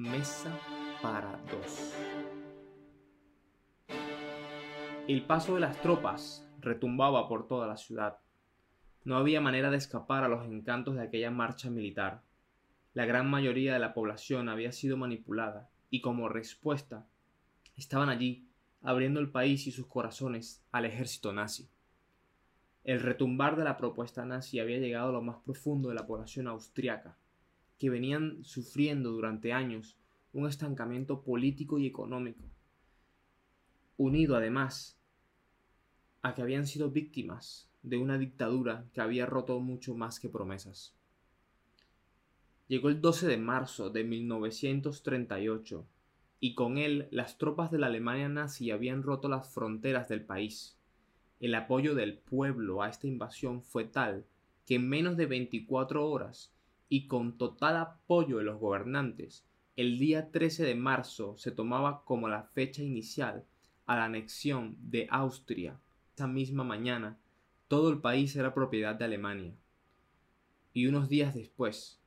Mesa para dos. El paso de las tropas retumbaba por toda la ciudad. No había manera de escapar a los encantos de aquella marcha militar. La gran mayoría de la población había sido manipulada y como respuesta estaban allí abriendo el país y sus corazones al ejército nazi. El retumbar de la propuesta nazi había llegado a lo más profundo de la población austriaca, que venían sufriendo durante años un estancamiento político y económico, unido además a que habían sido víctimas de una dictadura que había roto mucho más que promesas. Llegó el 12 de marzo de 1938 y con él las tropas de la Alemania nazi habían roto las fronteras del país. El apoyo del pueblo a esta invasión fue tal que en menos de 24 horas y con total apoyo de los gobernantes, el día 13 de marzo se tomaba como la fecha inicial a la anexión de Austria. Esa misma mañana, todo el país era propiedad de Alemania. Y unos días después,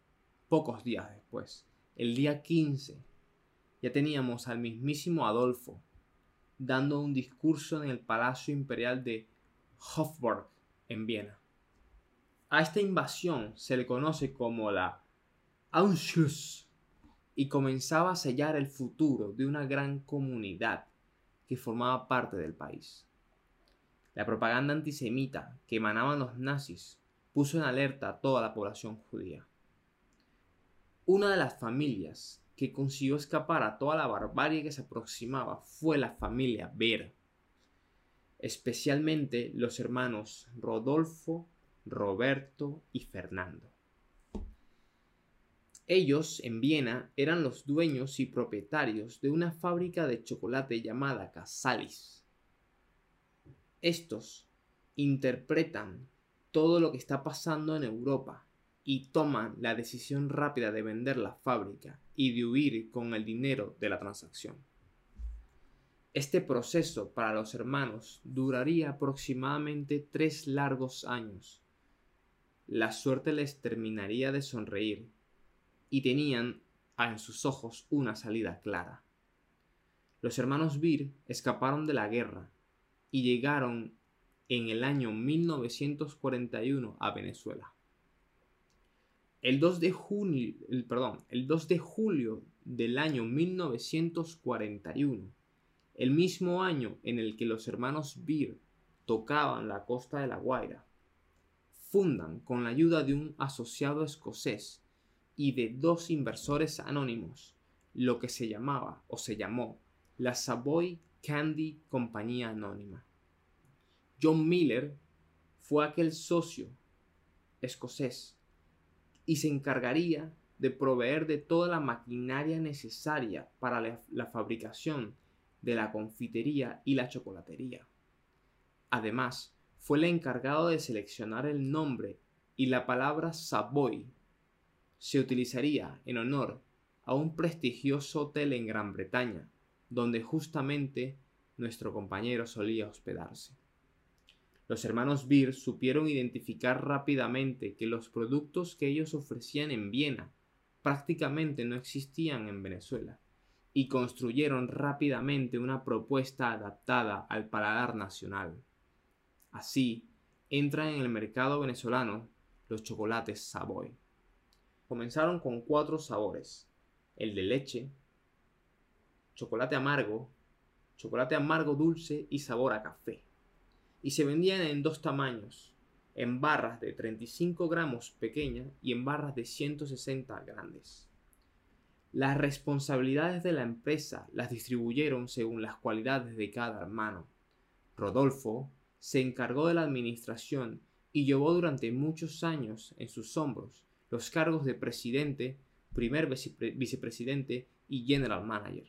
pocos días después, el día 15, ya teníamos al mismísimo Adolfo dando un discurso en el Palacio Imperial de Hofburg en Viena. A esta invasión se le conoce como la Anschluss y comenzaba a sellar el futuro de una gran comunidad que formaba parte del país. La propaganda antisemita que emanaban los nazis puso en alerta a toda la población judía. Una de las familias que consiguió escapar a toda la barbarie que se aproximaba fue la familia Ver, especialmente los hermanos Rodolfo, Roberto y Fernando. Ellos, en Viena, eran los dueños y propietarios de una fábrica de chocolate llamada Casalis. Estos interpretan todo lo que está pasando en Europa y toman la decisión rápida de vender la fábrica y de huir con el dinero de la transacción. Este proceso para los hermanos duraría aproximadamente tres largos años. La suerte les terminaría de sonreír y tenían en sus ojos una salida clara. Los hermanos Bir escaparon de la guerra y llegaron en el año 1941 a Venezuela. El 2 de junio, el, perdón, el 2 de julio del año 1941, el mismo año en el que los hermanos Beer tocaban la costa de La Guaira, fundan con la ayuda de un asociado escocés y de dos inversores anónimos lo que se llamaba o se llamó la Savoy Candy Compañía Anónima. John Miller fue aquel socio escocés y se encargaría de proveer de toda la maquinaria necesaria para la, fabricación de la confitería y la chocolatería. Además, fue el encargado de seleccionar el nombre y la palabra Savoy se utilizaría en honor a un prestigioso hotel en Gran Bretaña, donde justamente nuestro compañero solía hospedarse. Los hermanos Beer supieron identificar rápidamente que los productos que ellos ofrecían en Viena prácticamente no existían en Venezuela y construyeron rápidamente una propuesta adaptada al paladar nacional. Así, entran en el mercado venezolano los chocolates Savoy. Comenzaron con cuatro sabores, el de leche, chocolate amargo, chocolate amargo dulce y sabor a café y se vendían en dos tamaños, en barras de 35 gramos pequeñas y en barras de 160 grandes. Las responsabilidades de la empresa las distribuyeron según las cualidades de cada hermano. Rodolfo se encargó de la administración y llevó durante muchos años en sus hombros los cargos de presidente, primer vicepresidente y general manager.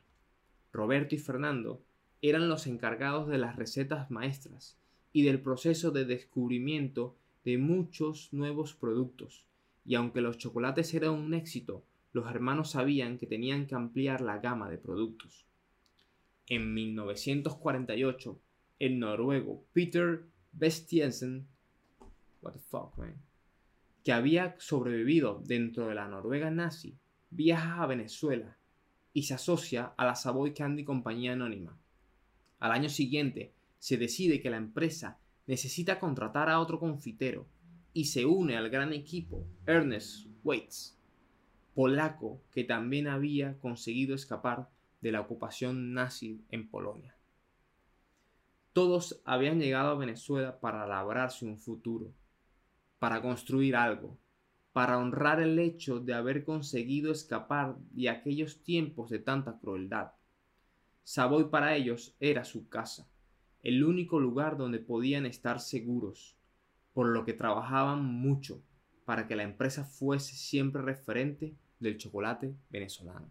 Roberto y Fernando eran los encargados de las recetas maestras y del proceso de descubrimiento de muchos nuevos productos. Y aunque los chocolates eran un éxito, los hermanos sabían que tenían que ampliar la gama de productos. En 1948, el noruego Peter Vestiensen, que había sobrevivido dentro de la Noruega nazi, viaja a Venezuela y se asocia a la Savoy Candy Compañía Anónima. Al año siguiente, se decide que la empresa necesita contratar a otro confitero y se une al gran equipo Ernest Waits, polaco que también había conseguido escapar de la ocupación nazi en Polonia. Todos habían llegado a Venezuela para labrarse un futuro, para construir algo, para honrar el hecho de haber conseguido escapar de aquellos tiempos de tanta crueldad. Savoy para ellos era su casa, el único lugar donde podían estar seguros, por lo que trabajaban mucho para que la empresa fuese siempre referente del chocolate venezolano.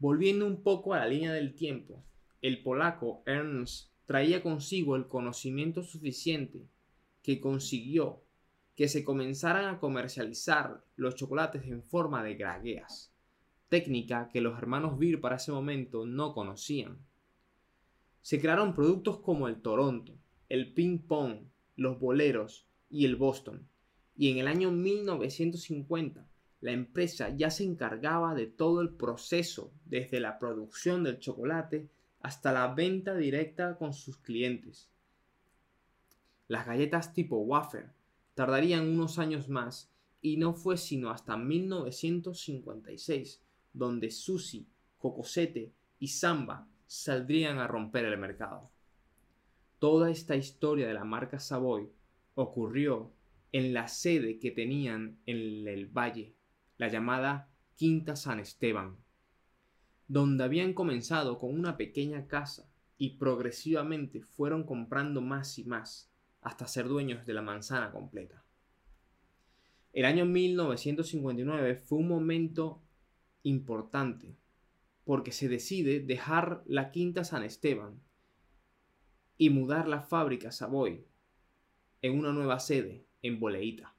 Volviendo un poco a la línea del tiempo, el polaco Ernst traía consigo el conocimiento suficiente que consiguió que se comenzaran a comercializar los chocolates en forma de gragueas, técnica que los hermanos Beer para ese momento no conocían. Se crearon productos como el Toronto, el Ping Pong, los Boleros y el Boston, y en el año 1950 la empresa ya se encargaba de todo el proceso, desde la producción del chocolate hasta la venta directa con sus clientes. Las galletas tipo wafer tardarían unos años más y no fue sino hasta 1956 donde Susi, Cocosete y Samba saldrían a romper el mercado. Toda esta historia de la marca Savoy ocurrió en la sede que tenían en el valle, la llamada Quinta San Esteban, donde habían comenzado con una pequeña casa y progresivamente fueron comprando más y más hasta ser dueños de la manzana completa. El año 1959 fue un momento importante porque se decide dejar la Quinta San Esteban y mudar la fábrica Savoy en una nueva sede en Boleita.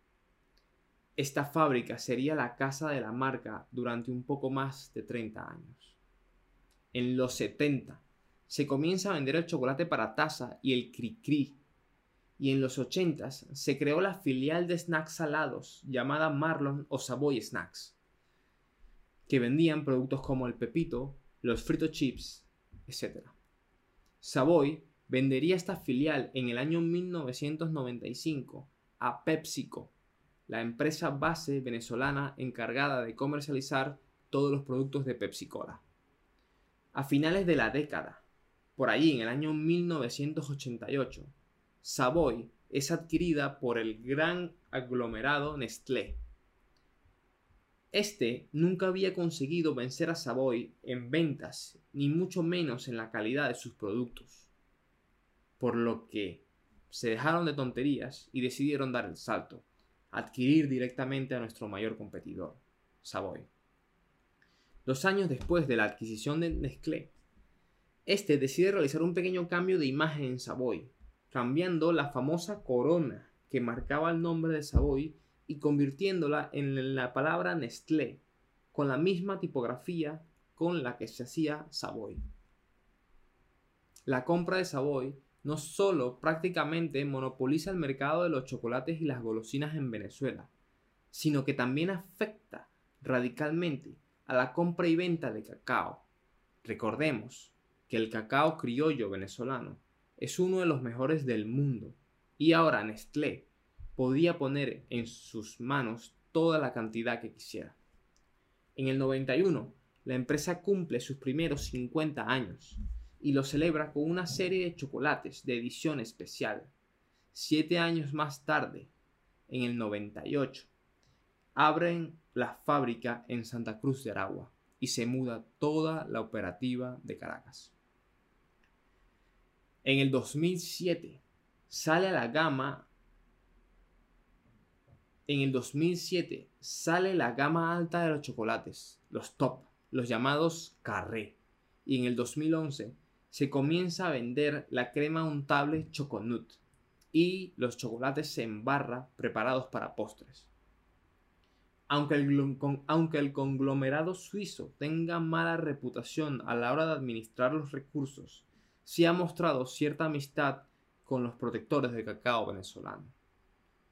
Esta fábrica sería la casa de la marca durante un poco más de 30 años. En los 70 se comienza a vender el chocolate para taza y el cri-cri y en los 80 se creó la filial de snacks salados llamada Marlon o Savoy Snacks, que vendían productos como el pepito, los frito chips, etc. Savoy vendería esta filial en el año 1995 a PepsiCo, la empresa base venezolana encargada de comercializar todos los productos de Pepsi Cola. A finales de la década, por allí en el año 1988, Savoy es adquirida por el gran aglomerado Nestlé. Este nunca había conseguido vencer a Savoy en ventas, ni mucho menos en la calidad de sus productos. Por lo que se dejaron de tonterías y decidieron dar el salto, adquirir directamente a nuestro mayor competidor, Savoy. Dos años después de la adquisición de Nestlé, este decide realizar un pequeño cambio de imagen en Savoy, cambiando la famosa corona que marcaba el nombre de Savoy y convirtiéndola en la palabra Nestlé, con la misma tipografía con la que se hacía Savoy. La compra de Savoy no solo prácticamente monopoliza el mercado de los chocolates y las golosinas en Venezuela, sino que también afecta radicalmente a la compra y venta de cacao. Recordemos que el cacao criollo venezolano es uno de los mejores del mundo. Y ahora Nestlé podía poner en sus manos toda la cantidad que quisiera. En el 91, la empresa cumple sus primeros 50 años y lo celebra con una serie de chocolates de edición especial. Siete años más tarde, en el 98, abren la fábrica en Santa Cruz de Aragua y se muda toda la operativa de Caracas. En el 2007 sale la gama. En el 2007 sale la gama alta de los chocolates, los top, los llamados carré. Y en el 2011 se comienza a vender la crema untable Choconut y los chocolates en barra preparados para postres. Aunque el, aunque el, conglomerado suizo tenga mala reputación a la hora de administrar los recursos sí ha mostrado cierta amistad con los protectores del cacao venezolano.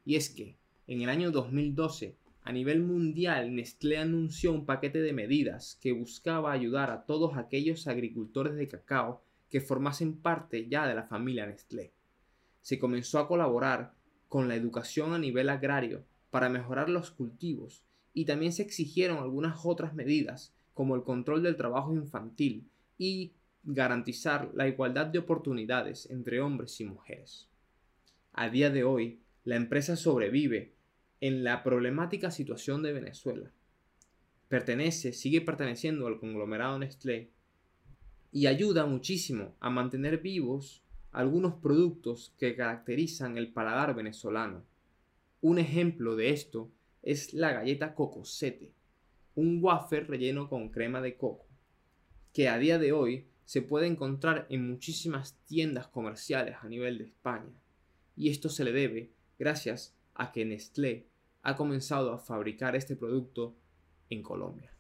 Y es que, en el año 2012, a nivel mundial, Nestlé anunció un paquete de medidas que buscaba ayudar a todos aquellos agricultores de cacao que formasen parte ya de la familia Nestlé. Se comenzó a colaborar con la educación a nivel agrario para mejorar los cultivos y también se exigieron algunas otras medidas como el control del trabajo infantil y garantizar la igualdad de oportunidades entre hombres y mujeres. A día de hoy, la empresa sobrevive en la problemática situación de Venezuela. Pertenece, sigue perteneciendo al conglomerado Nestlé y ayuda muchísimo a mantener vivos algunos productos que caracterizan el paladar venezolano. Un ejemplo de esto es la galleta cocosete, un wafer relleno con crema de coco, que a día de hoy se puede encontrar en muchísimas tiendas comerciales a nivel de España. Y esto se le debe gracias a que Nestlé ha comenzado a fabricar este producto en Colombia.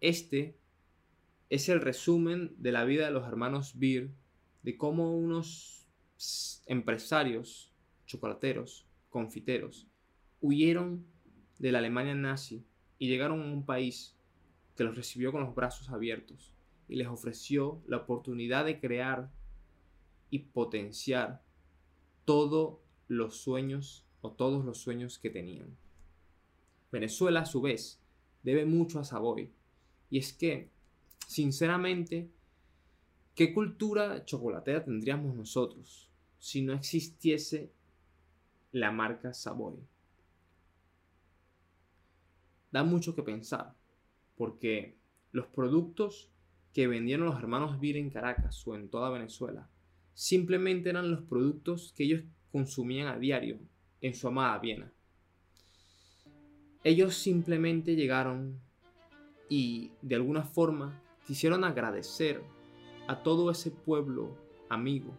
Este es el resumen de la vida de los hermanos Beer, de cómo unos empresarios, chocolateros, confiteros, huyeron de la Alemania nazi y llegaron a un país que los recibió con los brazos abiertos y les ofreció la oportunidad de crear y potenciar todos los sueños o todos los sueños que tenían. Venezuela, a su vez, debe mucho a Savoy. Y es que, sinceramente, ¿qué cultura chocolatera tendríamos nosotros si no existiese la marca Savoy? Da mucho que pensar, porque los productos que vendieron los hermanos Vir en Caracas o en toda Venezuela simplemente eran los productos que ellos consumían a diario en su amada Viena. Ellos simplemente llegaron y de alguna forma quisieron agradecer a todo ese pueblo amigo,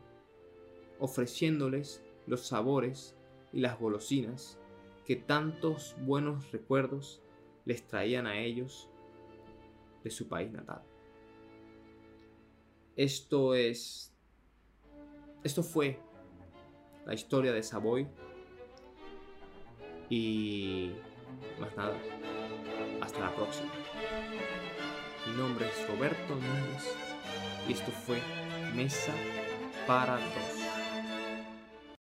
ofreciéndoles los sabores y las golosinas que tantos buenos recuerdos les traían a ellos de su país natal. Esto es. Esto fue la historia de Savoy y más nada, hasta la próxima. Mi nombre es Roberto Núñez y esto fue Mesa para dos.